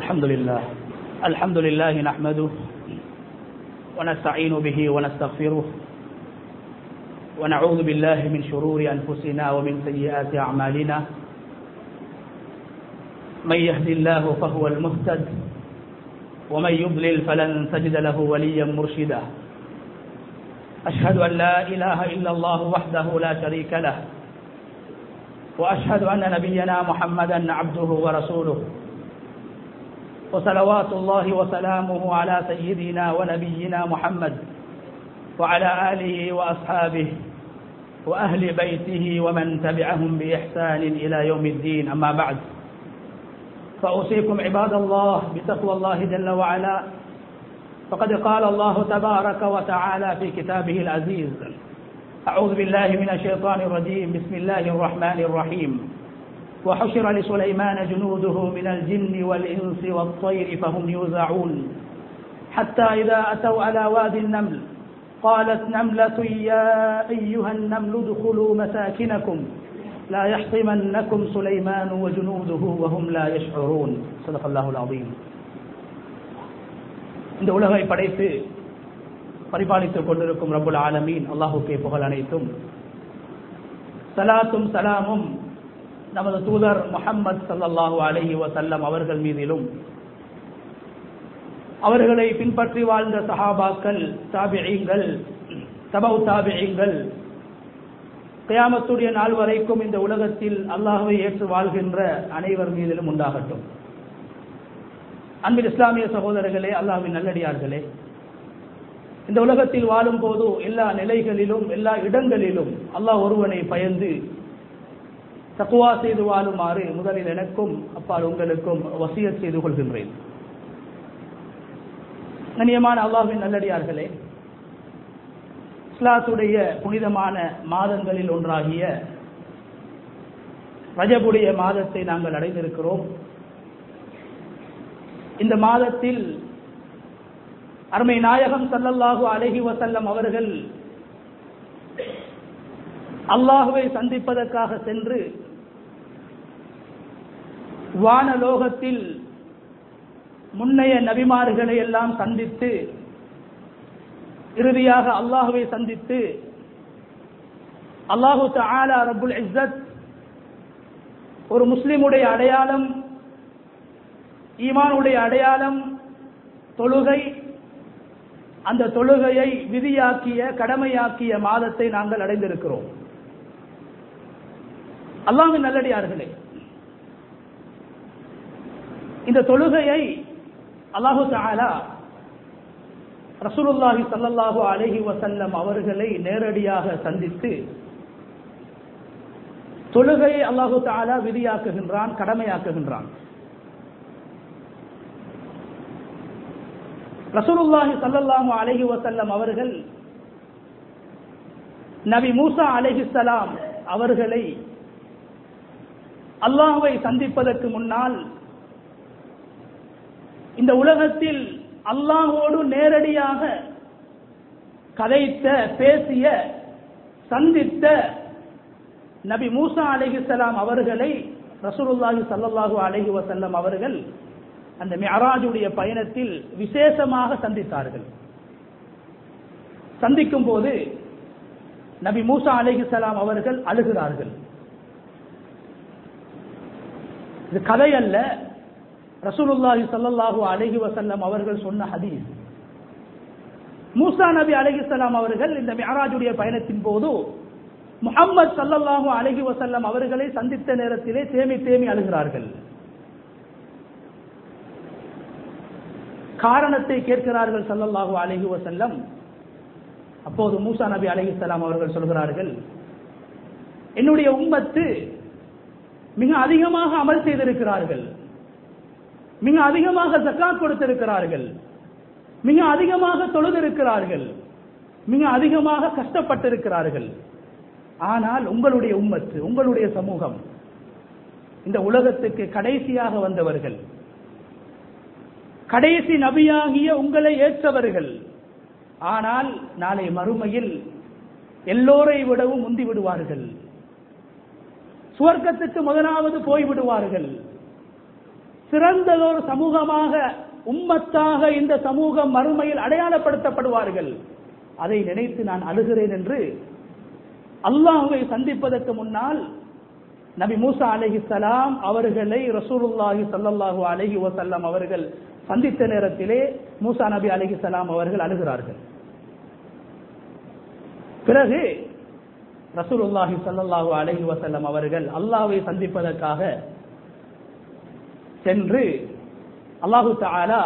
الحمد لله. الحمد لله نحمده ونستعين به ونستغفره ونعوذ بالله من شرور أنفسنا ومن سيئات أعمالنا. من يهد الله فهو المهتد ومن يضلل فلن تجد له وليا مرشدا. أشهد أن لا إله إلا الله وحده لا شريك له وأشهد أن نبينا محمدا عبده ورسوله. وصلوات الله وسلامه على سيدنا ونبينا محمد وعلى آله وأصحابه وأهل بيته ومن تبعهم بإحسان إلى يوم الدين. أما بعد فأوصيكم عباد الله بتقوى الله جل وعلا. فقد قال الله تبارك وتعالى في كتابه العزيز أعوذ بالله من الشيطان الرجيم. بسم الله الرحمن الرحيم. وحشر لسليمان جنوده من الجن والإنس والطير فهم يوزعون حتى إذا أتوا على وادي النمل قالت نملة يا أيها النمل ادخلوا مساكنكم لا يحطمنكم سليمان وجنوده وهم لا يشعرون صدق الله العظيم இந்த உலகை படைத்து பரிபாலித்துக் கொண்டிருக்கும் ரபுல் ஆலமீன் அல்லாஹுக்கே புகழ் அனைத்தும் சலாத்தும் சலாமும் நமது தூதர் முகம்மது சல்லாஹூ அலஹி வசல்லம் அவர்கள் மீதிலும். அவர்களை பின்பற்றி வாழ்ந்த சஹாபாக்கள் தாபியங்கள் தபவு தாபியங்கள் கயாமத்துடைய நாள் வரைக்கும் இந்த உலகத்தில் அல்லாஹுவை ஏற்று வாழ்கின்ற அனைவர் மீதிலும் உண்டாகட்டும். அன்பில் இஸ்லாமிய சகோதரர்களே அல்லாஹின் நல்லடியார்களே இந்த உலகத்தில் வாழும் போது எல்லா நிலைகளிலும் எல்லா இடங்களிலும் அல்லாஹ் ஒருவனை பயந்து தக்குவா செய்து வாழுமாறு முதலில் எனக்கும் அப்பால் உங்களுக்கும் வசிய செய்து கொள்கின்றேன். கண்ணியமான அல்லாஹின் நல்லடியார்களே இஸ்லாத்துடைய புனிதமான மாதங்களில் ஒன்றாகிய ரஜபுடைய மாதத்தை நாங்கள் அடைந்திருக்கிறோம். இந்த மாதத்தில் அருமை நாயகம் சல்லல்லாஹு அலஹி வசல்லம் அவர்கள் அல்லாஹுவை சந்திப்பதற்காக சென்று வானலோகத்தில் முன்னைய நபிமார்களை எல்லாம் சந்தித்து இறுதியாக அல்லாஹுவை சந்தித்து அல்லாஹு தாலா ரபுல் இஸ்ஸத் ஒரு முஸ்லிமுடைய அடையாளம் ஈமானுடைய அடையாளம் தொழுகை அந்த தொழுகையை விதியாக்கிய கடமையாக்கிய மாதத்தை நாங்கள் அடைந்திருக்கிறோம். அல்லாஹ் நல்லடியார்களே இந்த தொழுகையை அல்லாஹு தாலா ரசூலுல்லாஹி சல்லல்லாஹு அலஹி வசல்லம் அவர்களை நேரடியாக சந்தித்து தொழுகையை அல்லாஹு தாலா விதியாக்குகின்றான் கடமையாக்குகின்றான். ரசூலுல்லாஹி சல்லல்லாஹு அலஹி வசல்லம் அவர்கள் நபி மூசா அலஹிசலாம் அவர்களை அல்லாஹுவை சந்திப்பதற்கு முன்னால் இந்த உலகத்தில் அல்லாஹோடு நேரடியாக கதைத்த பேசிய சந்தித்த நபி மூசா அலிஹிசலாம் அவர்களை ரசூலுல்லாஹி சல்லாஹூ அலஹி வசல்லம் அவர்கள் அந்த மியராஜுடைய பயணத்தில் விசேஷமாக சந்தித்தார்கள். சந்திக்கும் போது நபி மூசா அலிஹிசலாம் அவர்கள் அழுகிறார்கள். இது கதை அல்ல. ரசூலுல்லாஹி சல்லாஹூ அலஹி வசல்லம் அவர்கள் சொன்ன ஹதீஸ். மூசா நபி அலஹிசலாம் அவர்கள் இந்த மியராஜுடைய பயணத்தின் போது முகம்மது சல்லல்லாஹு அலஹி வசல்லம் அவர்களை சந்தித்த நேரத்திலே தேமி தேமி அழுகிறார்கள். காரணத்தை கேட்கிறார்கள் சல்லல்லாஹு அலஹி வசல்லம் அப்போது மூசா நபி அலஹிசலாம் அவர்கள் சொல்கிறார்கள் என்னுடைய உம்மத்து மிக அதிகமாக அமல் செய்திருக்கிறார்கள். மிக அதிகமாக ஜக்காத் கொடுத்திருக்கிறார்கள். மிக அதிகமாக தொழுதிருக்கிறார்கள். மிக அதிகமாக கஷ்டப்பட்டிருக்கிறார்கள். ஆனால் உங்களுடைய உம்மத்து உங்களுடைய சமூகம் இந்த உலகத்துக்கு கடைசியாக வந்தவர்கள். கடைசி நபியாகிய உங்களை ஏற்றவர்கள். ஆனால் நாளை மறுமையில் எல்லோரை விடவும் முந்தி விடுவார்கள் சுவர்க்கத்துக்கு முதலாவது போய்விடுவார்கள். சிறந்ததொரு சமூகமாக உம்மத்தாக இந்த சமூகம் மறுமையில் அடையாளப்படுத்தப்படுவார்கள். அதை நினைத்து நான் அழுகிறேன் என்று அல்லாஹுவை சந்திப்பதற்கு முன்னால் நபி மூசா அலைஹிஸ்ஸலாம் அவர்களை ரசூலுல்லாஹி சல்லாஹூ அலஹி வசல்லாம் அவர்கள் சந்தித்த நேரத்திலே மூசா நபி அலைஹிஸ்ஸலாம் அவர்கள் அழுகிறார்கள். பிறகு ரசூலுல்லாஹி சல்லாஹூ அலஹி வசல்லம் அவர்கள் அல்லாஹ்வை சந்திப்பதற்காக சென்று அல்லாஹு தாலா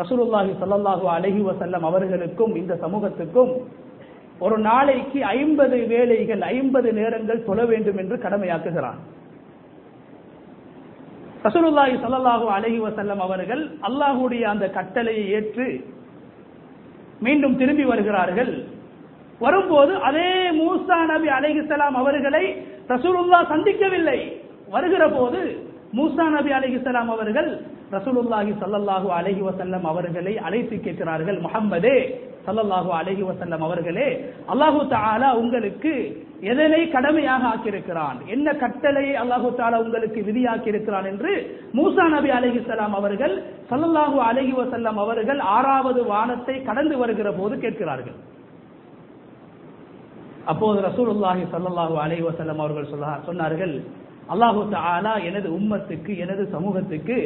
ரசூலுல்லாஹி சல்லாஹூ அலஹி வசல்லம் அவர்களுக்கும் இந்த சமூகத்துக்கும் ஒரு நாளைக்கு ஐம்பது வேளைகள் ஐம்பது நேரங்கள் தொழ வேண்டும் என்று கடமையாக்குகிறான். ரசூலுல்லாஹி சல்லாஹூ அலஹி வசல்லம் அவர்கள் அல்லாஹுடைய அந்த கட்டளையை ஏற்று மீண்டும் திரும்பி வருகிறார்கள். வரும்போது அதே மூசா நபி அலைஹிஸ்ஸலாம் அவர்களை ரசூலுல்லா சந்திக்கவில்லை. வருகிற போது மூசா நபி அலிஹிசலாம் அவர்கள் ரசூலுல்லாஹி சல்லல்லாஹு அலஹி வசல்லம் அவர்களை அழைத்து கேட்கிறார்கள் முகம்மதே சல்லல்லாஹு அலஹி வசல்லம் அவர்களே அல்லாஹு தாலா உங்களுக்கு எதனை கடமையாக ஆக்கியிருக்கிறான்? என்ன கட்டளையை அல்லாஹு தாலா உங்களுக்கு விதியாக்கி இருக்கிறான் என்று மூசா நபி அலைஹிஸ்ஸலாம் அவர்கள் சல்லல்லாஹு அலஹி வசல்லம் அவர்கள் ஆறாவது வானத்தை கடந்து வருகிற போது கேட்கிறார்கள். அப்போது ரசூலுல்லாஹி சல்லல்லாஹு அலஹி வசல்லம் அவர்கள் சொன்னார்கள் அல்லாஹு தாலா எனது உம்மத்துக்கு எனது சமூகத்துக்கு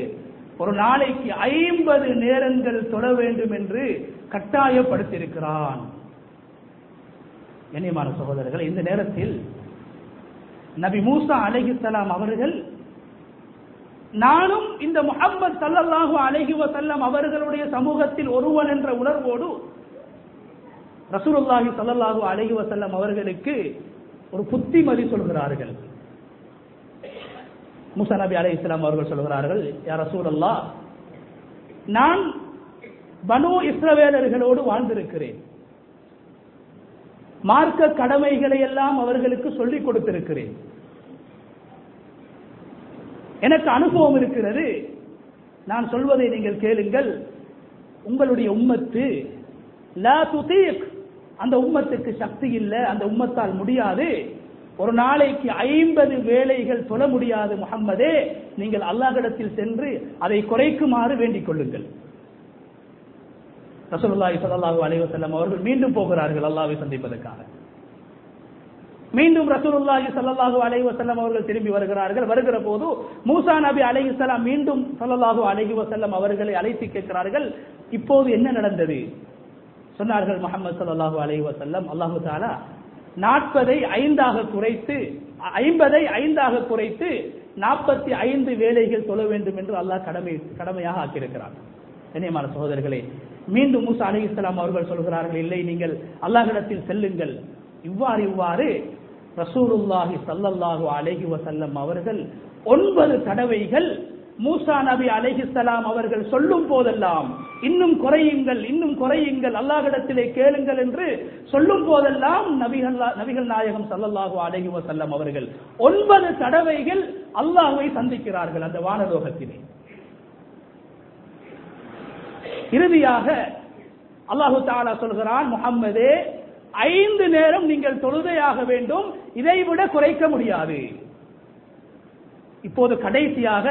ஒரு நாளைக்கு ஐம்பது நேரங்கள் தொட வேண்டும் என்று கட்டாயப்படுத்தியிருக்கிறான். கண்ணியமான சகோதரர்கள் இந்த நேரத்தில் நபி மூசா அலைஹிஸ்ஸலாம் அவர்கள் நானும் இந்த முஹம்மது சல்லல்லாஹு அலஹி வசல்லம் அவர்களுடைய சமூகத்தில் ஒருவன் என்ற உணர்வோடு ரசூலுல்லாஹி ஸல்லல்லாஹு அலஹி வசல்லம் அவர்களுக்கு ஒரு புத்திமதி சொல்கிறார்கள். மூசா நபி இஸ்லாம் அவர்கள் சொல்கிறார்கள் யா சூழல்லா நான் பனு இஸ்ரவேலர்களோடு வாழ்ந்திருக்கிறேன். மார்க்க கடமைகளை எல்லாம் அவர்களுக்கு சொல்லிக் கொடுத்திருக்கிறேன். எனக்கு அனுபவம் இருக்கிறது. நான் சொல்வதை நீங்கள் கேளுங்கள். உங்களுடைய உம்மத்து லா அந்த உம்மத்துக்கு சக்தி இல்லை அந்த உம்மத்தால் முடியாது. ஒரு நாளைக்கு ஐம்பது வேலைகள் தொழ முடியாது முகம்மதே நீங்கள் அல்லாஹிடத்தில் சென்று அதை குறைக்குமாறு வேண்டிக் கொள்ளுங்கள். ரசூலுல்லாஹி ஸல்லல்லாஹு அலைஹி வஸல்லம் அவர்கள் மீண்டும் போகிறார்கள் அல்லாஹ்வை சந்திப்பதற்காக. மீண்டும் ரசூலுல்லாஹி ஸல்லல்லாஹு அலைஹி வஸல்லம் அவர்கள் திரும்பி வருகிறார்கள். வருகிற போது மூசா நபி அலைஹிஸ்ஸலாம் மீண்டும் ஸல்லல்லாஹு அலைஹி வஸல்லம் அவர்களை அழைத்து கேட்கிறார்கள். இப்போது என்ன நடந்தது? சொன்னார்கள் முகமது ஸல்லல்லாஹு அலைஹி வஸல்லம் அல்லாஹு தாலா நாற்பதை ஐந்தாக குறைத்து ஐம்பதை ஐந்தாக குறைத்து நாற்பத்தி ஐந்து வேலைகள் தொழ வேண்டும் என்று அல்லாஹ் கடமை கடமையாக ஆக்கியிருக்கிறார் கண்ணியமான சகோதரர்களே மீண்டும் மூசா அலைஹிஸ்ஸலாம் அவர்கள் சொல்கிறார்கள் இல்லை நீங்கள் அல்லாஹிடத்தில் செல்லுங்கள். இவ்வாறு இவ்வாறு ரசூருல்லாஹி சல்லல்லாஹு அலைஹி வசல்லம் அவர்கள் ஒன்பது தடவைகள் மூசா நபி அலைஹிஸ்லாம் அவர்கள் சொல்லும் போதெல்லாம் இன்னும் குறையுங்கள் இன்னும் குறையுங்கள் அல்லாஹிடத்திலே கேளுங்கள் என்று சொல்லும் போதெல்லாம் நபிகள் நபிகள் நாயகம் சல்லல்லாஹு அலஹி வசல்லம் அவர்கள் ஒன்பது தடவைகள் அல்லாஹுவை சந்திக்கிறார்கள் அந்த வானலோகத்திலே. இறுதியாக அல்லாஹு தாலா சொல்கிறான் முகம்மதே ஐந்து நேரம் நீங்கள் தொழுதையாக வேண்டும் இதைவிட குறைக்க முடியாது. இப்போது கடைசியாக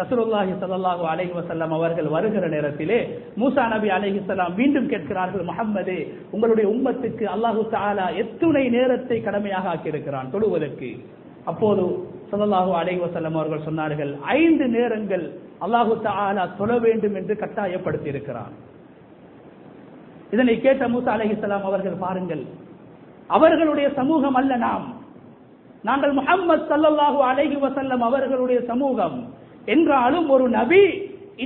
ரசூலுல்லாஹி ஸல்லல்லாஹு அலைஹி வஸல்லம் அவர்கள் வருகிற நேரத்திலே மூசா நபி அலைஹிஸ்ஸலாம் மீண்டும் கேட்கிறார்கள் முகம்மது உங்களுடைய உம்மத்துக்கு அல்லாஹு தஆலா எத்துணை நேரத்தை கடமையாக ஆக்கியிருக்கிறான் தொழுவதற்கு. அப்போது ஸல்லல்லாஹு அலைஹி வஸல்லம் அவர்கள் சொன்னார்கள் ஐந்து நேரங்கள் அல்லாஹு தஆலா தொழ வேண்டும் என்று கட்டாயப்படுத்தி இருக்கிறான் இதனை கேட்ட மூசா அலைஹிஸ்ஸலாம் அவர்கள் பாருங்கள் அவர்களுடைய சமூகம் அல்ல நாம். நாங்கள் முஹம்மது ஸல்லல்லாஹு அலைஹி வஸல்லம் அவர்களுடைய சமூகம். என்றாலும் ஒரு நபி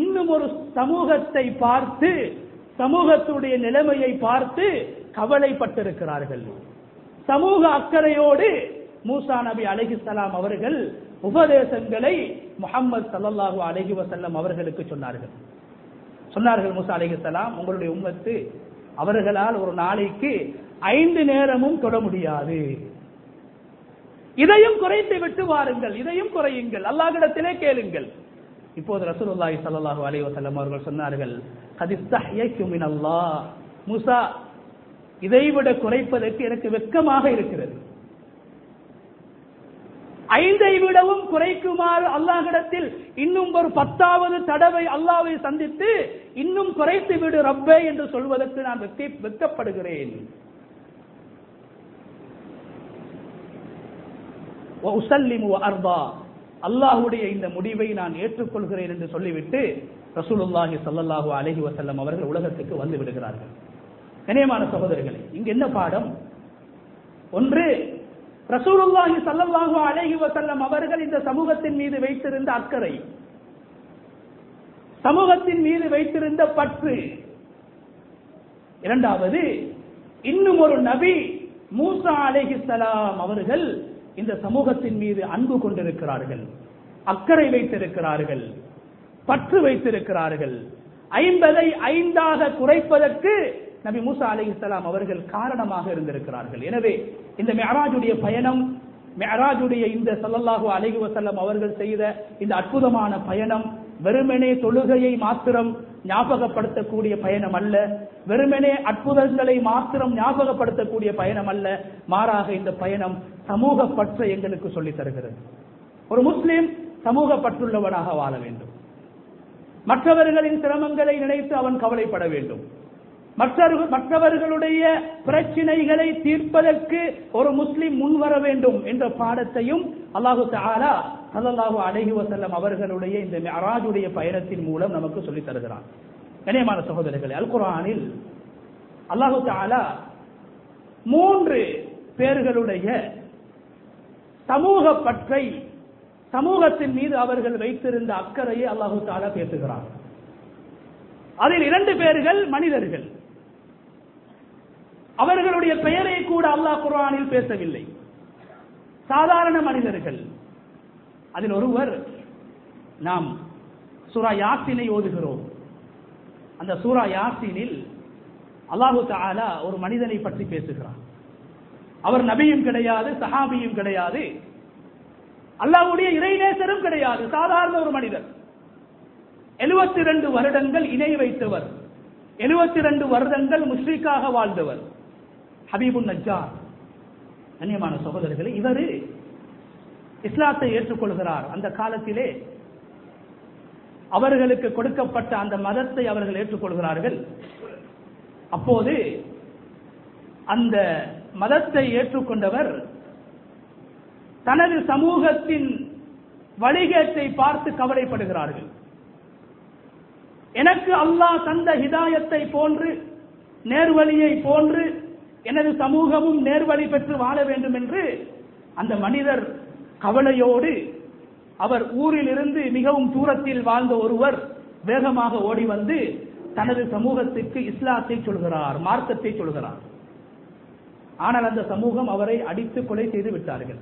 இன்னும் ஒரு சமூகத்தை பார்த்து சமூகத்துடைய நிலைமையை பார்த்து கவலைப்பட்டிருக்கிறார்கள். சமூக அக்கறையோடு மூசா நபி அலைஹிஸ்ஸலாம் அவர்கள் உபதேசங்களை முகமது ஸல்லல்லாஹு அலஹி வசல்லம் அவர்களுக்கு சொன்னார்கள். சொன்னார்கள் மூசா அலைஹிஸ்ஸலாம் உங்களுடைய உம்மத்து அவர்களால் ஒரு நாளைக்கு ஐந்து நேரமும் தொட முடியாது. இதையும் குறைத்து விட்டு வாருங்கள் இதையும் குறையுங்கள் அல்லாஹிடத்திலே கேளுங்கள். இப்போது ரசூலுல்லாஹி ஸல்லல்லாஹு அலைஹி வஸல்லம் அவர்கள் சொன்னார்கள் கதிஸ்தஹ்யக்கு மின் அல்லாஹ் மூசா இதைவிட குறைப்பதற்கு எனக்கு வெட்கமாக இருக்கிறது. ஐந்தை விடவும் குறைக்குமாறு அல்லாஹிடத்தில் இன்னும் ஒரு பத்தாவது தடவை அல்லாவை சந்தித்து இன்னும் குறைத்து விடு ரப்பே என்று சொல்வதற்கு நான் வெக்கப்படுகிறேன் வெட்கப்படுகிறேன் அர்பா அல்லாஹுடைய இந்த முடிவை நான் ஏற்றுக்கொள்கிறேன் என்று சொல்லிவிட்டு ரசூலுல்லாஹி ஸல்லல்லாஹு அலஹி வசல்லம் அவர்கள் உலகத்துக்கு வந்து விடுகிறார்கள். கனியமான சகோதரர்களே இங்க என்ன பாடம்? ஒன்று ரசூலுல்லாஹி ஸல்லல்லாஹு அலஹி வசல்லம் அவர்கள் இந்த சமூகத்தின் மீது வைத்திருந்த அக்கறை. சமூகத்தின் மீது வைத்திருந்த பற்று. இரண்டாவது இன்னும் ஒரு நபி மூசா அலைஹிஸ்ஸலாம் அவர்கள் இந்த சமூகத்தின் மீது அன்பு கொண்டிருக்கிறார்கள் அக்கறை வைத்திருக்கிறார்கள் பற்று வைத்திருக்கிறார்கள். ஐம்பதை ஐந்தாக குறைப்பதற்கு நபி மூசா அலைஹிஸ்ஸலாம் அவர்கள் காரணமாக இருந்திருக்கிறார்கள். எனவே இந்த மெஹராஜுடைய பயணம் மெஹராஜுடைய இந்த சல்லல்லாஹு அலைஹி வஸல்லம் அவர்கள் செய்த இந்த அற்புதமான பயணம் வெறுமனே தொழுகையை மாத்திரம் ஞாபகப்படுத்தக்கூடிய பயணம் அல்ல வெறுமனே அற்புதங்களை மாத்திரம் ஞாபகப்படுத்தக்கூடிய பயணம் அல்ல மாறாக இந்த பயணம் சமூக பற்ற எங்களுக்கு சொல்லித் தருகிறது. ஒரு முஸ்லீம் சமூக பற்றுள்ளவனாக வாழ வேண்டும். மற்றவர்களின் சிரமங்களை நினைத்து அவன் கவலைப்பட வேண்டும். மற்றவர்களுடைய பிரச்சினைகளை தீர்ப்பதற்கு ஒரு முஸ்லிம் முன்வர வேண்டும் என்ற பாடத்தையும் அல்லாஹு தாலா ஸல்லல்லாஹு அலைஹி வசல்லம் அவர்களுடைய இந்த மிஅராஜுடைய பயணத்தின் மூலம் நமக்கு சொல்லித் தருகிறார். கண்ணியமான சகோதரர்களே அல் குரானில் அல்லாஹு தாலா மூன்று பேர்களுடைய சமூக பற்றை சமூகத்தின் மீது அவர்கள் வைத்திருந்த அக்கறையை அல்லாஹு தாலா பேசுகிறார். அதில் இரண்டு பேர்கள் மனிதர்கள். அவர்களுடைய பெயரை கூட அல்லாஹ் குர்ஆனில் பேசவில்லை. சாதாரண மனிதர்கள். அதில் ஒருவர் நாம் சூரா யாசினை ஓதுகிறோம். அந்த சூரா யாசினில் அல்லாஹு தாலா ஒரு மனிதனை பற்றி பேசுகிறார். அவர் நபியும் கிடையாது சஹாபியும் கிடையாது. அல்லாஹ்வுடைய இறைநேசரும் கிடையாது சாதாரண ஒரு மனிதர். 72 ரெண்டு வருடங்கள் இணை வைத்தவர். 72 ரெண்டு வருடங்கள் முஸ்லிக்காக வாழ்ந்தவர். ஹபீபுல் நஜார் கண்ணியமான சகோதரர்களே இவர் இஸ்லாத்தை ஏற்றுக்கொள்கிறார். அந்த காலத்திலே அவர்களுக்கு கொடுக்கப்பட்ட அந்த மதத்தை அவர்கள் ஏற்றுக்கொள்கிறார்கள். அப்போது அந்த மதத்தை ஏற்றுக்கொண்டவர் தனது சமூகத்தின் வழிகேட்டை பார்த்து கவலைப்படுகிறார்கள். எனக்கு அல்லாஹ் தந்த ஹிதாயத்தை போன்று நேர்வழியை போன்று எனது சமூகமும் நேர்வழி பெற்று வாழ வேண்டும் என்று அந்த மனிதர் கவலையோடு அவர் ஊரில் இருந்து மிகவும் தூரத்தில் வாழ்ந்த ஒருவர் வேகமாக ஓடி வந்து தனது சமூகத்துக்கு இஸ்லாத்தை சொல்கிறார் மார்க்கத்தை சொல்கிறார். ஆனால் அந்த சமூகம் அவரை அடித்து கொலை செய்து விட்டார்கள்.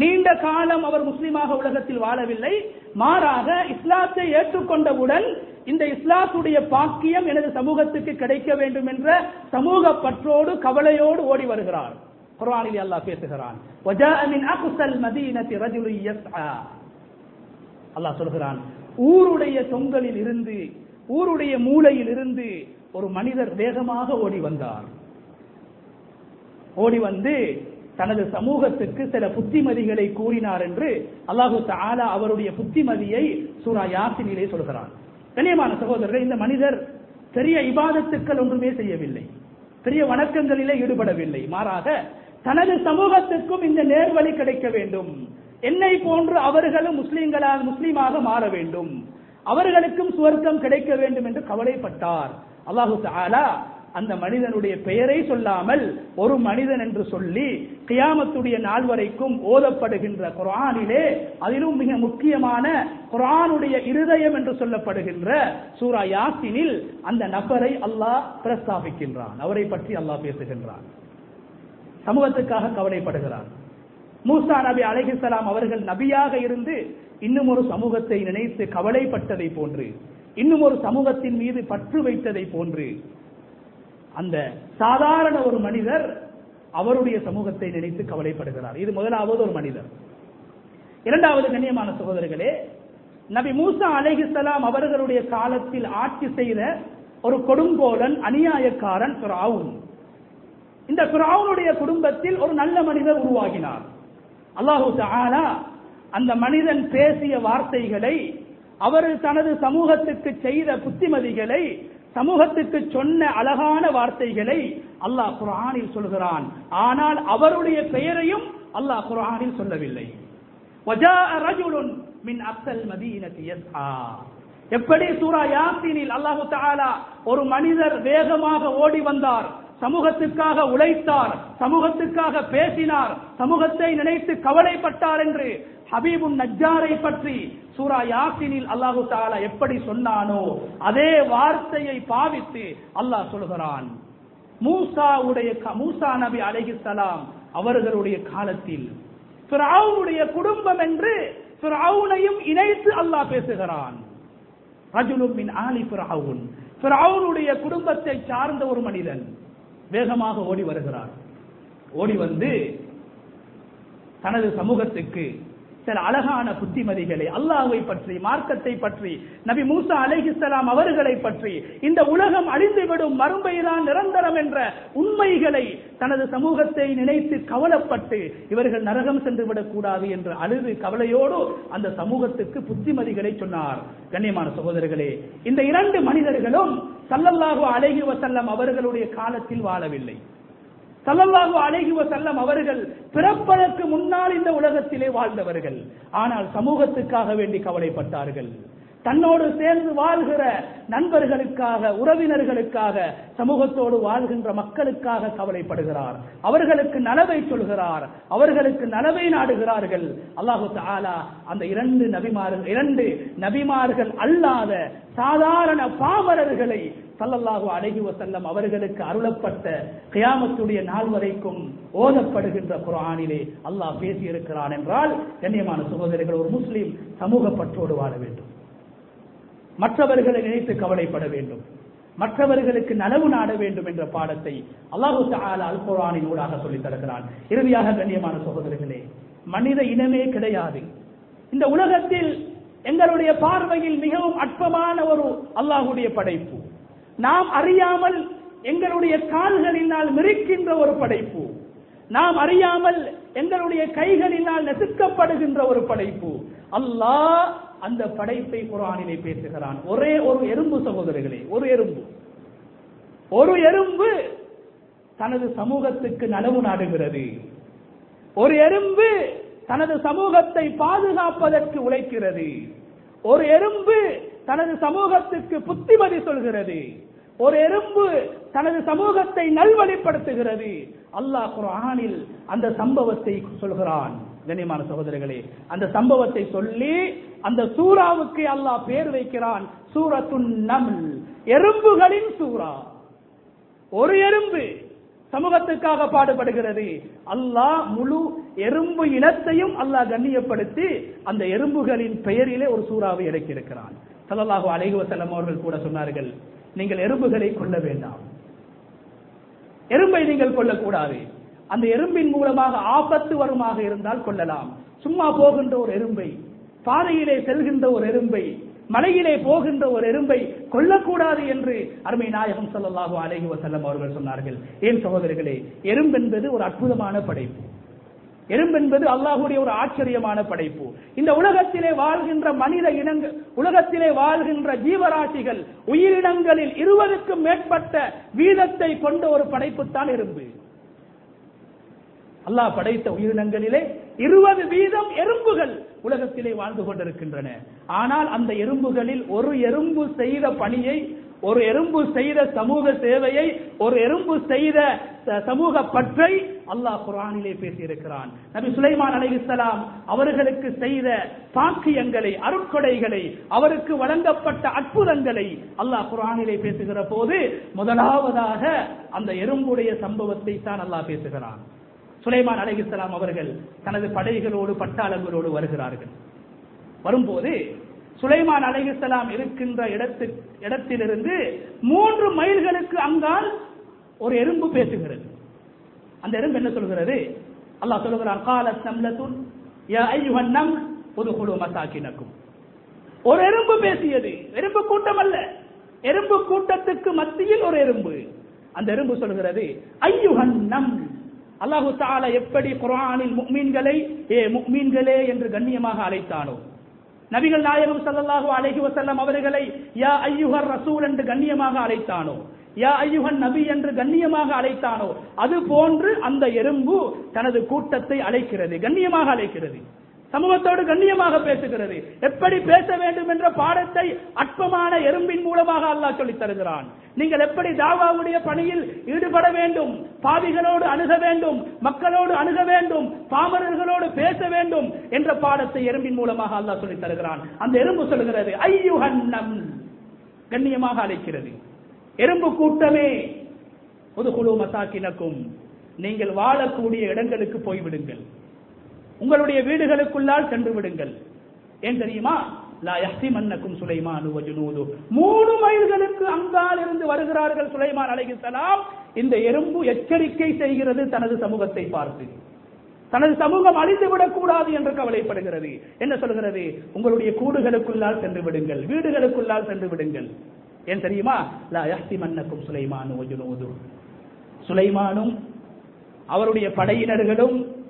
நீண்ட காலம் அவர் முஸ்லீமாக உலகத்தில் வாழவில்லை மாறாக இஸ்லாத்தை ஏற்றுக்கொண்டவுடன் இந்த இஸ்லாத்துடைய பாக்கியம் எனது சமூகத்துக்கு கிடைக்க வேண்டும் என்ற சமூக பற்றோடு கவலையோடு ஓடி வருகிறார். குர்ஆனில் அல்லாஹ் பேசுகிறான். அல்லாஹ் சொல்கிறான் ஊருடைய தொங்கலில் இருந்து ஊருடைய மூளையில் இருந்து ஒரு மனிதர் வேகமாக ஓடி வந்தார். ஓடி வந்து தனது சமூகத்துக்கு சில புத்திமதிகளை கூறினார் என்று அல்லாஹு தாலா அவருடைய புத்திமதியை சூரா யாசினிலே சொல்கிறான். கண்ணியமான சகோதரர்கள் இந்த மனிதர் பெரிய இபாதத்துக்கள் ஒன்றுமே செய்யவில்லை. பெரிய வணக்கங்களிலே ஈடுபடவில்லை. மாறாக தனது சமூகத்துக்கும் இந்த நேர்வழி கிடைக்க வேண்டும். என்னை போன்று அவர்களும் முஸ்லீம்களாக முஸ்லீமாக மாற வேண்டும். அவர்களுக்கும் சுவர்க்கம் கிடைக்க வேண்டும் என்று கவலைப்பட்டார். அல்லாஹு அந்த மனிதனுடைய பெயரை சொல்லாமல் ஒரு மனிதன் என்று சொல்லி கியாமத்துடைய நாள் வரைக்கும் ஓதப்படுகின்ற குரானிலே அதிலும் மிக முக்கியமான குரானுடைய இருதயம் என்று சொல்லப்படுகின்ற சூரா யாசினில் அந்த நபரை அல்லாஹ் பிரஸ்தாபிக்கின்றான். அவரை பற்றி அல்லாஹ் பேசுகின்றான். சமூகத்துக்காக கவலைப்படுகிறான். மூசா நபி அலைஹிஸ்ஸலாம் அவர்கள் நபியாக இருந்து இன்னும் ஒரு சமூகத்தை நினைத்து கவலைப்பட்டதை போன்று இன்னும் ஒரு சமூகத்தின் மீது பற்று வைத்ததை போன்று அந்த சாதாரண ஒரு மனிதர் அவருடைய சமூகத்தை நினைத்து கவலைப்படுகிறார். இது முதலாவது ஒரு மனிதர். இரண்டாவது கண்ணியமான சகோதரர்களே நபி மூசா அலைஹிஸ்ஸலாம் அவர்களுடைய காலத்தில் ஆட்சி செய்த ஒரு கொடுங்கோலன் அநியாயக்காரன் ஃபிரௌன். இந்த ஃபிரௌனுடைய குடும்பத்தில் ஒரு நல்ல மனிதர் உருவாகினார். அல்லாஹு தாலா அந்த மனிதன் பேசிய வார்த்தைகளை அவர் தனது சமூகத்துக்கு செய்த புத்திமதிகளை சமூகத்துக்கு சொன்ன அழகான வார்த்தைகளை அல்லாஹ் குரானில் சொல்கிறான். ஆனால் அவருடைய பெயரையும் அல்லாஹ் குரானில் சொல்லவில்லை. மின் அப்சல் மதீனத்தி யஸ்ஆ. எப்படி சூரா யாசினில் அல்லாஹு தாலா ஒரு மனிதர் வேகமாக ஓடி வந்தார் சமூகத்துக்காக உழைத்தார் சமூகத்துக்காக பேசினார் சமூகத்தை நினைத்து கவலைப்பட்டார் என்று ஹபீபுன் நஜ்ஜாரை பற்றி சூரா யாசினில் அல்லாஹு தாலா எப்படி சொன்னானோ அதே வார்த்தையை பாவித்து அல்லாஹ் சொல்கிறான். மூசாவுடைய க- மூசா நபி அலைஹிஸ்ஸலாம் அவர்களுடைய காலத்தில் ஃபிரௌனுடைய குடும்பம் என்று ஃபிரௌனையும் இணைத்து அல்லாஹ் பேசுகிறான். ரஜுலும் மின் ஆலி ஃபிரௌன் ஃபிரௌனுடைய குடும்பத்தை சார்ந்த ஒரு மனிதன் வேகமாக ஓடி வருகிறார் ஓடி வந்து தனது சமூகத்துக்கு சில அழகான புத்திமதிகளை அல்லாஹ்வை பற்றி மார்க்கத்தை பற்றி நபி மூசா அலைஹிஸ்லாம் அவர்களை பற்றி இந்த உலகம் அழிந்துவிடும் மறுமைதான் நிரந்தரம் என்ற உண்மைகளை தனது சமூகத்தை நினைத்து கவலைப்பட்டு இவர்கள் நரகம் சென்று விடக்கூடாது என்று அழுது கவலையோடு அந்த சமூகத்துக்கு புத்திமதிகளை சொன்னார். கண்ணியமான சகோதரர்களே இந்த இரண்டு மனிதர்களும் சல்லல்லாஹு அழகி வசல்லம் அவர்களுடைய காலத்தில் வாழவில்லை. சல்லல்லாஹு அலைஹி செல்லம் அவர்கள் பிறப்பதற்கு முன்னால் இந்த உலகத்திலே வாழ்ந்தவர்கள். ஆனால் சமூகத்துக்காக வேண்டி கவலைப்பட்டார்கள். தன்னோடு சேர்ந்து வாழ்கிற நண்பர்களுக்காக உறவினர்களுக்காக சமூகத்தோடு வாழ்கின்ற மக்களுக்காக கவலைப்படுகிறார். அவர்களுக்கு நலவை சொல்கிறார். அவர்களுக்கு நலவை நாடுகிறார்கள். அல்லாஹு தஆலா அந்த இரண்டு நபிமார்கள் இரண்டு நபிமார்கள் அல்லாத சாதாரண பாமரர்களை ஸல்லல்லாஹு அலைஹி வஸல்லம் அவர்களுக்கு அருளப்பட்ட கியாமத்துடைய நாள் வரைக்கும் ஓதப்படுகின்ற குரானிலே அல்லாஹ் பேசி இருக்கிறான் என்றால் கண்ணியமான சகோதரிகள் ஒரு முஸ்லீம் சமூக பற்றோடு வாழ வேண்டும். மற்றவர்களை நினைத்து கவலைப்பட வேண்டும். மற்றவர்களுக்கு நலவு நாட வேண்டும் என்ற பாடத்தை அல்லாஹு அல் குரானின் ஊடாக சொல்லித் தருகிறான். இறுதியாக கண்ணியமான சகோதரர்களே மனித இனமே கிடையாது. இந்த உலகத்தில் எங்களுடைய பார்வையில் மிகவும் அற்பமான ஒரு அல்லாஹுடைய படைப்பு. நாம் அறியாமல் எங்களுடைய கால்களினால் மிரிக்கின்ற ஒரு படைப்பு. நாம் அறியாமல் எங்களுடைய கைகளினால் நெசுக்கப்படுகின்ற ஒரு படைப்பு. அல்லாஹ் அந்த படைப்பை குரானிலே பேசுகிறான். ஒரே ஒரு எறும்பு சகோதரர்களே ஒரு எறும்பு. ஒரு எறும்பு தனது சமூகத்துக்கு நனவு நாடுகிறது. ஒரு எறும்பு தனது சமூகத்தை பாதுகாப்பதற்கு உழைக்கிறது. ஒரு எறும்பு தனது சமூகத்துக்கு புத்திமதி சொல்கிறது. ஒரு எறும்பு தனது சமூகத்தை நல்வழிப்படுத்துகிறது. அல்லாஹ் குரானில் அந்த சம்பவத்தை சொல்கிறான். கண்ணியமான சகோதரர்களே அந்த சம்பவத்தை சொல்லி அந்த சூறாவுக்கு அல்லாஹ் பேர் வைக்கிறான். சூரத்துன் நம்ல் எறும்புகளின் சூரா ஒரு எறும்பு சமூகத்துக்காக பாடுபடுகிறது. அல்லாஹ் முழு எறும்பு இனத்தையும் அல்லாஹ் கண்ணியப்படுத்தி அந்த எறும்புகளின் பெயரிலே ஒரு சூறாவை இறக்கியிருக்கிறான். ஸல்லல்லாஹு அலைஹி அவர்கள் கூட சொன்னார்கள் நீங்கள் எறும்புகளை கொள்ள வேண்டாம். எறும்பை நீங்கள் கொள்ளக்கூடாது அந்த எறும்பின் மூலமாக ஆபத்து வருமாக இருந்தால் கொள்ளலாம் சும்மா போகின்ற ஒரு எறும்பை பாதையிலே செல்கின்ற ஒரு எறும்பை மலையிலே போகின்ற ஒரு எறும்பை கொல்லக்கூடாது என்று அருமை நாயகம் ஸல்லல்லாஹு அலைஹி வசல்லம் அவர்கள் சொன்னார்கள். ஏன் சகோதரர்களே எறும்பென்பது ஒரு அற்புதமான படைப்பு. எறும்பென்பது அல்லாஹுடைய ஒரு ஆச்சரியமான படைப்பு. இந்த உலகத்திலே வாழ்கின்ற மனித இனங்கள் உலகத்திலே வாழ்கின்ற ஜீவராசிகள் உயிரினங்களில் இருபதுக்கும் மேற்பட்ட வீதத்தை கொண்ட ஒரு படைப்புத்தான் எறும்பு. அல்லாஹ் படைத்த உயிரினங்களிலே இருபது வீதம் எறும்புகள் உலகத்திலே வாழ்ந்து கொண்டிருக்கின்றன. ஆனால் அந்த எறும்புகளில் ஒரு எறும்பு செய்த பணியை ஒரு எறும்பு செய்த சமூக சேவையை ஒரு எறும்பு செய்த சமூக பற்றை அல்லாஹ் குரானிலே பேசியிருக்கிறான். நபி சுலைமான் அலைஹிஸ்ஸலாம் அவர்களுக்கு செய்த பாக்கியங்களை அருட்கொடைகளை அவருக்கு வழங்கப்பட்ட அற்புதங்களை அல்லாஹ் குரானிலே பேசுகிற போது முதலாவதாக அந்த எறும்புடைய சம்பவத்தை தான் அல்லாஹ் பேசுகிறான். சுலைமான் அலைஹிஸ்ஸலாம் அவர்கள் தனது படைகளோடு பட்டாளங்களோடு வருகிறார்கள். வரும்போது சுலைமான் அலைஹிஸ்ஸலாம் இருக்கின்ற இடத்துக்கு இடத்திலிருந்து மூன்று மைல்களுக்கு அங்கால் ஒரு எறும்பு பேசுகிறது. அந்த எறும்பு என்ன சொல்கிறது? அல்லாஹ் சொல்லுகிறான் காலத் நம்லத்துன் யா ஐயுஹன் நம் உதுகுலு மசாக்கினக்கும். ஒரு எறும்பு பேசியது. எறும்பு கூட்டம் அல்ல. எறும்பு கூட்டத்துக்கு மத்தியில் ஒரு எறும்பு. அந்த எறும்பு சொல்கிறது ஐயுஹன் நம் அல்லாஹு தாலா எப்படி குரானில் முக்மீன்களை ஏ முக்மீன்களே என்று கண்ணியமாக அழைத்தானோ? நபிகள் நாயகம் சல்லாஹு அலைஹி வசல்லம் அவர்களை யா ஐயுகர் ரசூல் என்று கண்ணியமாக அழைத்தானோ? யா ஐயுகன் நபி என்று கண்ணியமாக அழைத்தானோ? அது போன்று அந்த எறும்பு தனது கூட்டத்தை அழைக்கிறது கண்ணியமாக அழைக்கிறது. சமூகத்தோடு கண்ணியமாக பேசுகிறது. எப்படி பேச வேண்டும் என்ற பாடத்தை அற்பமான எறும்பின் மூலமாக அல்லாஹ் சொல்லித் தருகிறான். நீங்கள் எப்படி தாவாவுடைய பணியில் ஈடுபட வேண்டும் பாவிகளோடு அணுக வேண்டும் மக்களோடு அணுக வேண்டும் பாமரர்களோடு பேச வேண்டும் என்ற பாடத்தை எறும்பின் மூலமாக அல்லாஹ் சொல்லித் தருகிறான். அந்த எறும்பு சொல்கிறது ஐயுஹன்னம். கண்ணியமாக அழைக்கிறது. எறும்பு கூட்டமே ஒரு குழு மசாக்கினக்கும். நீங்கள் வாழக்கூடிய இடங்களுக்கு போய்விடுங்கள். உங்களுடைய வீடுகளுக்குள்ளால் சென்று விடுங்கள். ஏன் தெரியுமா? லா யஹ்திமன்னக்கும் வஜுனூது. மூணு மைல்களுக்கு அங்கால் இருந்து வருகிறார்கள் சுலைமான் அலைஹிஸ்ஸலாம் இந்த எறும்பு எச்சரிக்கை செய்கிறது தனது சமூகத்தை பார்த்து. தனது சமூகம் அழிந்துவிடக் விடக்கூடாது என்று கவலைப்படுகிறது. என்ன சொல்கிறது? உங்களுடைய கூடுகளுக்குள்ளால் சென்று விடுங்கள். வீடுகளுக்குள்ளால் சென்று விடுங்கள். ஏன் தெரியுமா? லா சுலைமானு சுலைமான் வஜுனூது. சுலைமானும் அவருடைய படையினர்களும்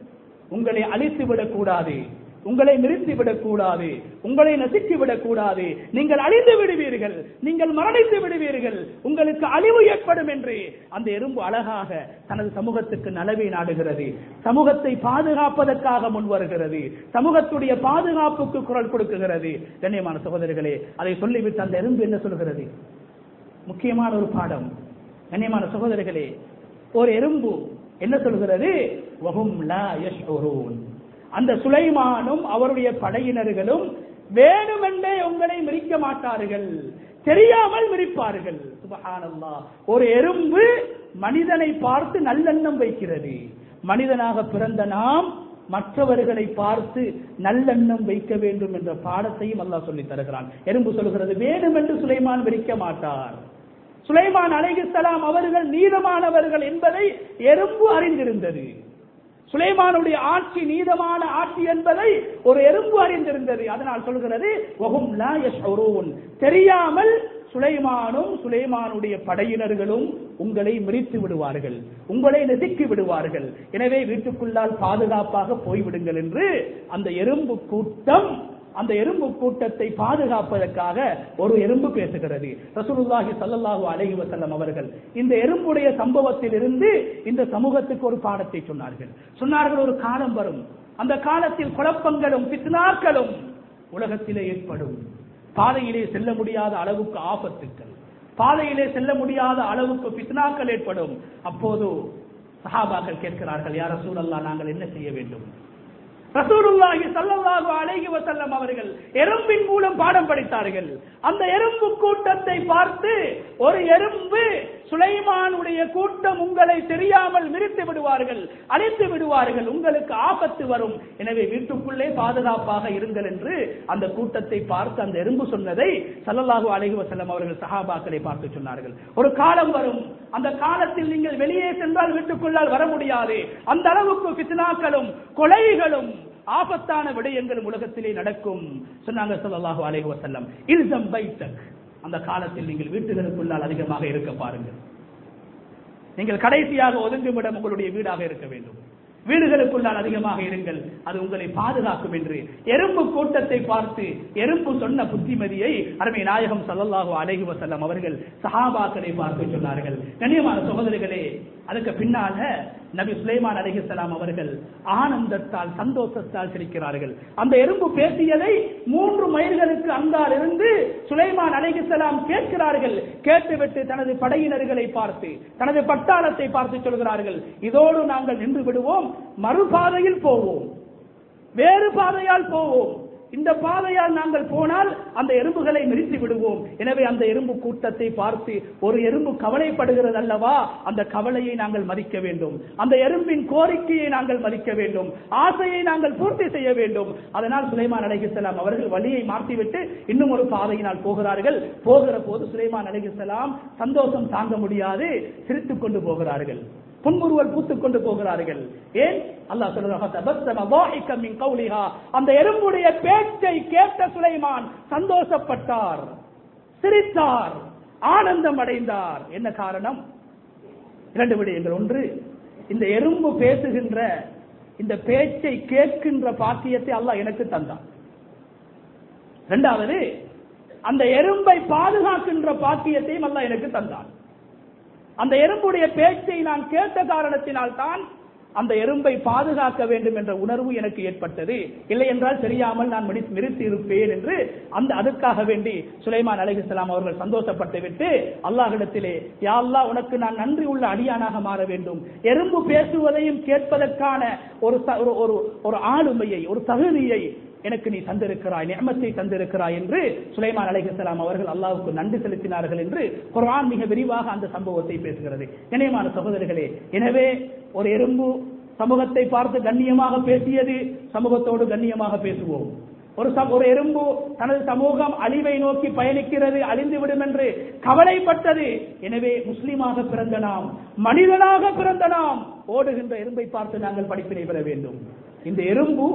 உங்களை அழித்து விடக்கூடாது. உங்களை நிறுத்தி விடக்கூடாது. உங்களை நசுக்கி விடக்கூடாது. நீங்கள் அழிந்து விடுவீர்கள். நீங்கள் மரணித்து விடுவீர்கள். உங்களுக்கு அழிவு ஏற்படும் என்று. அந்த எறும்பு அழகாக தனது சமூகத்துக்கு நலவை நாடுகிறது. சமூகத்தை பாதுகாப்பதற்காக முன் வருகிறது. சமூகத்துடைய பாதுகாப்புக்கு குரல் கொடுக்குகிறது. கண்ணியமான சகோதரிகளே அதை சொல்லிவிட்டு அந்த எறும்பு என்ன சொல்கிறது? முக்கியமான ஒரு பாடம். கண்ணியமான சகோதரிகளே ஒரு எறும்பு என்ன சொல்கிறது? அந்த சுலைமானும் அவருடைய படையினர்களும் வேணுமென்றே உங்களை மிரிக்க மாட்டார்கள். தெரியாமல் மிரிப்பார்கள். சுபகானல்லா ஒரு எறும்பு மனிதனை பார்த்து நல்லெண்ணம் வைக்கிறது. மனிதனாக பிறந்த நாம் மற்றவர்களை பார்த்து நல்லெண்ணம் வைக்க வேண்டும் என்ற பாடத்தையும் அல்லாஹ் சொல்லி தருகிறான். எறும்பு சொல்கிறது வேணுமென்று சுலைமான் விரிக்க மாட்டார். சுலைமான் அலைஹிஸ்ஸலாம் அவர்கள் நீதமானவர்கள் என்பதை எறும்பு அறிந்திருந்தது. சுலைமானுடைய ஆட்சி நீதமான ஆட்சி என்பதை ஒரு எறும்பு அறிந்திருந்தது. அதனால் சொல்கிறது தெரியாமல் சுலைமானும் சுலைமானுடைய படையினர்களும் உங்களை மிரித்து விடுவார்கள் உங்களை நெசுக்கி விடுவார்கள். எனவே வீட்டுக்குள்ளால் பாதுகாப்பாக போய்விடுங்கள் என்று அந்த எறும்பு கூட்டம் அந்த எறும்பு கூட்டத்தை பாதுகாப்பதற்காக ஒரு எறும்பு பேசுகிறது. ரசூலுல்லாஹி சல்லல்லாஹு அலைஹி வஸல்லம் அவர்கள் இந்த எறும்புடைய சம்பவத்தில் இருந்து இந்த சமூகத்துக்கு ஒரு பாடத்தை சொன்னார்கள். சொன்னார்கள் ஒரு காலம் வரும். அந்த காலத்தில் குழப்பங்களும் பித்னாக்களும் உலகத்திலே ஏற்படும். பாதையிலே செல்ல முடியாத அளவுக்கு ஆபத்துக்கள். பாதையிலே செல்ல முடியாத அளவுக்கு பித்னாக்கள் ஏற்படும். அப்போது சஹாபாக்கள் கேட்கிறார்கள் யார சூழல்லா நாங்கள் என்ன செய்ய வேண்டும்? ரசூலுல்லாஹி சல்லல்லாஹு அலைஹி வஸல்லம் அவர்கள் எறும்பின் மூலம் பாடம் படித்தார்கள். அந்த எறும்பு கூட்டத்தை பார்த்து ஒரு எறும்பு சுலைமானுடைய கூட்டம் உங்களை தெரியாமல் மிரித்து விடுவார்கள் அழித்து விடுவார்கள் உங்களுக்கு ஆபத்து வரும். எனவே வீட்டுக்குள்ளே பாதுகாப்பாக இருங்கள் என்று அந்த கூட்டத்தை பார்த்து அந்த எறும்பு சொன்னதை சல்லல்லாஹு அலைஹி வஸல்லம் அவர்கள் சஹாபாக்களை பார்த்து சொன்னார்கள். ஒரு காலம் வரும். அந்த காலத்தில் நீங்கள் வெளியே சென்றால் வீட்டுக்குள்ளால் வர முடியாது. அந்த அளவுக்கு பித்னாக்களும் கொலைகளும் ஆபத்தான விடயங்கள் உலகத்திலே நடக்கும் சொன்னாங்க ஸல்லல்லாஹு அலைஹி வஸல்லம். இல்சம் பைத்தக் அந்த காலத்தில் நீங்கள் வீட்டுகளுக்குள்ளால் அதிகமாக இருக்க பாருங்கள். நீங்கள் கடைசியாக ஒதுங்கும் இடம் உங்களுடைய வீடாக இருக்க வேண்டும். வீடுகளுக்குள்ளால் அதிகமாக இருங்கள். அது உங்களை பாதுகாக்கும் என்று. எறும்பு கூட்டத்தை பார்த்து எறும்பு சொன்ன புத்திமதியை அருமை நாயகம் ஸல்லல்லாஹு அலைஹி வசல்லம் அவர்கள் சஹாபாக்களை பார்த்து சொன்னார்கள். கண்ணியமான சகோதரிகளே அதுக்கு பின்னால நபி சுலைமான் அலைஹிஸ்ஸலாம் அவர்கள் ஆனந்தத்தால் சந்தோஷத்தால் சிரிக்கிறார்கள். அந்த எறும்பு பேசியதை மூன்று மைல்களுக்கு அங்கால் இருந்து சுலைமான் அலைஹிஸ்ஸலாம் கேட்கிறார்கள். கேட்டுவிட்டு தனது படையினர்களை பார்த்து தனது பட்டாளத்தை பார்த்து சொல்கிறார்கள் இதோடு நாங்கள் நின்று விடுவோம் மறுபாதையில் போவோம் வேறு பாதையால் போவோம். இந்த பாதையால் நாங்கள் போனால் அந்த எறும்புகளை மிரித்து விடுவோம். எனவே அந்த எறும்பு கூட்டத்தை பார்த்து ஒரு எறும்பு கவலைப்படுகிறது அல்லவா? அந்த கவலையை நாங்கள் மதிக்க வேண்டும். அந்த எறும்பின் கோரிக்கையை நாங்கள் மதிக்க வேண்டும். ஆசையை நாங்கள் பூர்த்தி செய்ய வேண்டும். அதனால் சுலைமான் அலைஹிஸ்ஸலாம் அவர்கள் வழியை மாற்றிவிட்டு இன்னும் ஒரு பாதையினால் போகிறார்கள். போகிற போது சுலைமான் அலைஹிஸ்ஸலாம் சந்தோஷம் தாங்க முடியாது. சிரித்துக் கொண்டு போகிறார்கள். புன்முறுவல் பூத்துக் கொண்டு போகிறார்கள். ஏன்? அல்லாஹ் சொல்றாங்க அந்த எறும்புடைய பேச்சை கேட்ட சுலைமான் சந்தோஷப்பட்டார் சிரித்தார் ஆனந்தம் அடைந்தார். என்ன காரணம்? இரண்டு விடயங்கள். ஒன்று இந்த எறும்பு பேசுகின்ற இந்த பேச்சை கேட்கின்ற பாக்கியத்தை அல்லாஹ் எனக்கு தந்தான். இரண்டாவது அந்த எறும்பை பாதுகாக்கின்ற பாக்கியத்தையும் அல்லாஹ் எனக்கு தந்தான். அந்த எறும்புடைய பேச்சை நான் கேட்ட காரணத்தினால் தான் அந்த எறும்பை பாதுகாக்க வேண்டும் என்ற உணர்வு எனக்கு ஏற்பட்டது. இல்லை என்றால் தெரியாமல் நான் மிரித்து இருப்பேன் என்று அந்த அதுக்காக வேண்டி சுலைமான் அலிஹிஸ்லாம் அவர்கள் சந்தோஷப்பட்டு விட்டு அல்லாஹிடத்திலே யா அல்லாஹ் உனக்கு நான் நன்றி உள்ள அடியானாக மாற வேண்டும். எறும்பு பேசுவதையும் கேட்பதற்கான ஒரு ச- ஒரு- ஒரு ஒரு ஆளுமையை ஒரு தகுதியை எனக்கு நீ தந்திருக்கிறாய் நியமத்தை தந்திருக்கிறாய் என்று சுலைமான் அலைஹலாம் அவர்கள் அல்லாவுக்கு நன்றி செலுத்தினார்கள் என்று குரான் மிக விரிவாக அந்த சம்பவத்தை பேசுகிறது. இணையமான சகோதரர்களே எனவே ஒரு எறும்பு சமூகத்தை பார்த்து கண்ணியமாக பேசியது சமூகத்தோடு கண்ணியமாக பேசுவோம். ஒரு ஒரு எறும்பு தனது சமூகம் அழிவை நோக்கி பயணிக்கிறது அழிந்து விடும் என்று கவலைப்பட்டது. எனவே முஸ்லீமாக பிறந்த நாம் மனிதனாக பிறந்த நாம் ஓடுகின்ற எறும்பை பார்த்து நாங்கள் படிப்பினை பெற வேண்டும். இந்த எறும்பு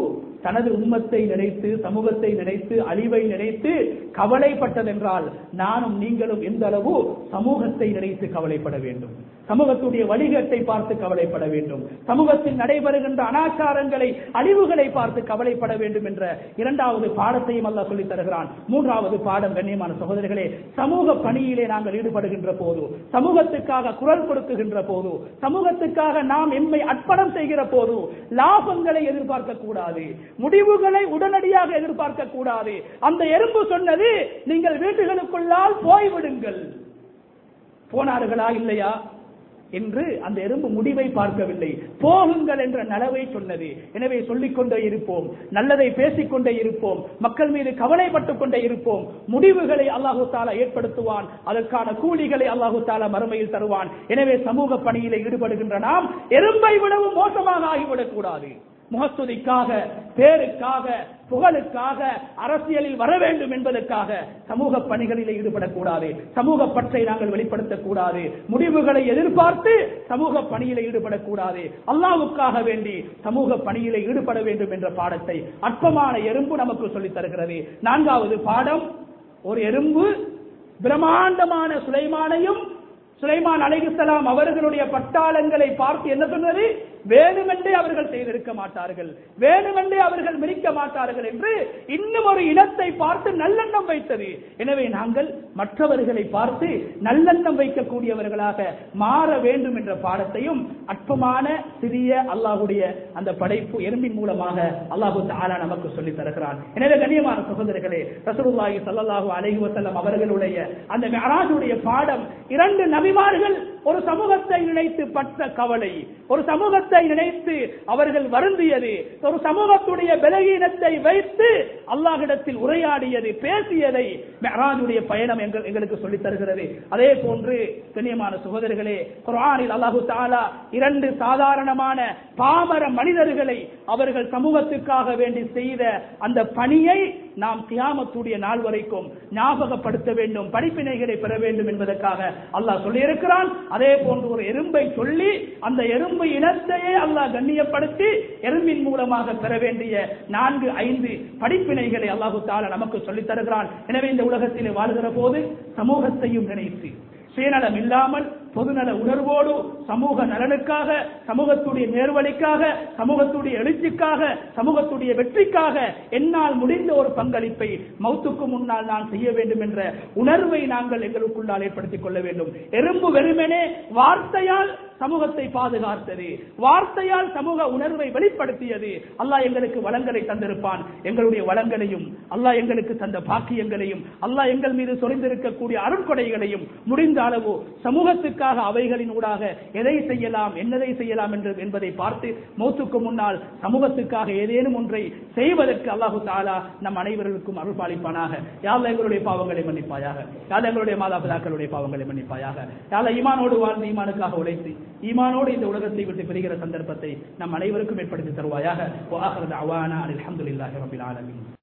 தனது உண்மத்தை நினைத்து சமூகத்தை நினைத்து அழிவை நினைத்து கவலைப்பட்டதென்றால் நானும் நீங்களும் எந்த அளவு சமூகத்தை நினைத்து கவலைப்பட வேண்டும்? சமூகத்துடைய வழிகட்டை பார்த்து கவலைப்பட வேண்டும். சமூகத்தில் நடைபெறுகின்ற அனாச்சாரங்களை அழிவுகளை பார்த்து கவலைப்பட வேண்டும் என்ற இரண்டாவது பாடத்தையும் அல்ல சொல்லித் தருகிறான். மூன்றாவது பாடம் கண்ணியமான சகோதரர்களே சமூக பணியிலே நாங்கள் ஈடுபடுகின்ற போது சமூகத்துக்காக குரல் கொடுக்குகின்ற போது சமூகத்துக்காக நாம் எம்மை அர்ப்பணம் செய்கிற போது லாபங்களை எதிர்பார்க்க கூடாது முடிவுகளை உடனடியாக எதிர்பார்க்க கூடாது. அந்த எறும்பு சொன்னது நீங்கள் வீட்டுகளுக்குள்ளால் போய்விடுங்கள். போனார்களா இல்லையா? என்று அந்த எறும்பு முடிவை பார்க்கவில்லை. போகுங்கள் என்ற நலவை சொன்னது. எனவே சொல்லிக் கொண்டே இருப்போம் நல்லதை பேசிக் கொண்டே இருப்போம் மக்கள் மீது கவலைப்பட்டுக் கொண்டே இருப்போம். முடிவுகளை அல்லாஹு தாலா ஏற்படுத்துவான் அதற்கான கூலிகளை அல்லாஹு தாலா மறுமையில் தருவான். எனவே சமூக பணியிலே ஈடுபடுகின்ற நாம் எறும்பை விடவும் மோசமாக ஆகிவிடக் கூடாது. முகஸ்துதிக்காக பேருக்காக புகழுக்காக அரசியலில் வர வேண்டும் என்பதற்காக சமூக பணிகளில் ஈடுபடக்கூடாது. சமூக பற்றை நாங்கள் வெளிப்படுத்தக்கூடாது. முடிவுகளை எதிர்பார்த்து சமூக பணியில் ஈடுபடக்கூடாது. அல்லாவுக்காக வேண்டி சமூக பணியில் ஈடுபட வேண்டும் என்ற பாடத்தை அற்பமான எறும்பு நமக்கு சொல்லித் தருகிறது. நான்காவது பாடம் ஒரு எறும்பு பிரம்மாண்டமான சுலைமானையும் சுலைமான் அலைகுசலாம் அவர்களுடைய பட்டாளங்களை பார்த்து என்ன சொன்னது? வேணுமென்றே அவர்கள் செய்திருக்க மாட்டார்கள். வேணுமென்றே அவர்கள் மிரிக்க மாட்டார்கள் என்று இன்னும் ஒரு இனத்தை பார்த்து நல்லெண்ணம் வைத்தது. எனவே நாங்கள் மற்றவர்களை பார்த்து நல்லெண்ணம் வைக்கக்கூடியவர்களாக மாற வேண்டும் என்ற பாடத்தையும் அற்பமான சிறிய அல்லாஹுடைய அந்த படைப்பு எறும்பின் மூலமாக அல்லாஹு தாலா நமக்கு சொல்லித் தருகிறான். எனவே கண்ணியமான சகோதரர்களே ரசூலுல்லாஹி சல்லாஹூ அலைஹி வசல்லம் அவர்களுடைய அந்த மிஅராஜுடைய பாடம் இரண்டு நபிமார்கள் ஒரு சமூகத்தை நினைத்து பட்ட கவலை ஒரு சமூகத்தை நினைத்து அவர்கள் வருந்தியது ஒரு சமூகத்துடைய பலகீனத்தை வைத்து அல்லாஹிடத்தில் உரையாடியது பேசியதை மெஹராஜுடைய பயணம் எங்கள் எங்களுக்கு சொல்லித் தருகிறது. அதே போன்று கண்ணியமான சகோதரர்களே குரானில் அல்லாஹு தாலா இரண்டு சாதாரணமான பாமர மனிதர்களை அவர்கள் சமூகத்துக்காக வேண்டி செய்த அந்த பணியை நாம் கியாமத்துடைய நாள் வரைக்கும் ஞாபகப்படுத்த வேண்டும் படிப்பினைகளை பெற வேண்டும் என்பதற்காக அல்லாஹ் சொல்லியிருக்கிறான். அதே போன்று ஒரு எறும்பை சொல்லி அந்த எறும்பு இனத்தையே அல்லாஹ் கண்ணியப்படுத்தி எறும்பின் மூலமாக பெற வேண்டிய நான்கு ஐந்து படிப்பினைகளை அல்லாஹு தால நமக்கு சொல்லித் தருகிறான் எனவே இந்த உலகத்திலே வாழ்கிற போது சமூகத்தையும் நினைத்து சுயநலம் இல்லாமல் பொதுநல உணர்வோடு சமூக நலனுக்காக சமூகத்துடைய நேர்வழிக்காக சமூகத்துடைய எழுச்சிக்காக சமூகத்துடைய வெற்றிக்காக என்னால் முடிந்த ஒரு பங்களிப்பை மௌத்துக்கு முன்னால் நான் செய்ய வேண்டும் என்ற உணர்வை நாங்கள் எங்களுக்குள்ளால் ஏற்படுத்திக் கொள்ள வேண்டும். எறும்பு வெறுமெனே வார்த்தையால் சமூகத்தை பாதுகாத்தது. வார்த்தையால் சமூக உணர்வை வெளிப்படுத்தியது. அல்லாஹ் எங்களுக்கு வளங்களை தந்திருப்பான். எங்களுடைய வளங்களையும் அல்லாஹ் எங்களுக்கு தந்த பாக்கியங்களையும் அல்லாஹ் எங்கள் மீது சொரிந்திருக்கக்கூடிய அருட்கொடைகளையும் முடிந்த அளவு சமூகத்துக்காக எதற்காக அவைகளின் ஊடாக எதை செய்யலாம் என்னதை செய்யலாம் என்று என்பதை பார்த்து மௌத்துக்கு முன்னால் சமூகத்துக்காக ஏதேனும் ஒன்றை செய்வதற்கு அல்லாஹு தாலா நம் அனைவர்களுக்கும் அருள் பாலிப்பானாக. யாழ் எங்களுடைய பாவங்களை மன்னிப்பாயாக. யாழ் எங்களுடைய மாதாபிதாக்களுடைய பாவங்களை மன்னிப்பாயாக. யாழ் ஈமானோடு வாழ்ந்து ஈமானுக்காக உழைத்து ஈமானோடு இந்த உலகத்தை விட்டு பெறுகிற சந்தர்ப்பத்தை நம் அனைவருக்கும் ஏற்படுத்தி தருவாயாக. அவானா அலமதுல்லாஹி ரபில் ஆலமின்.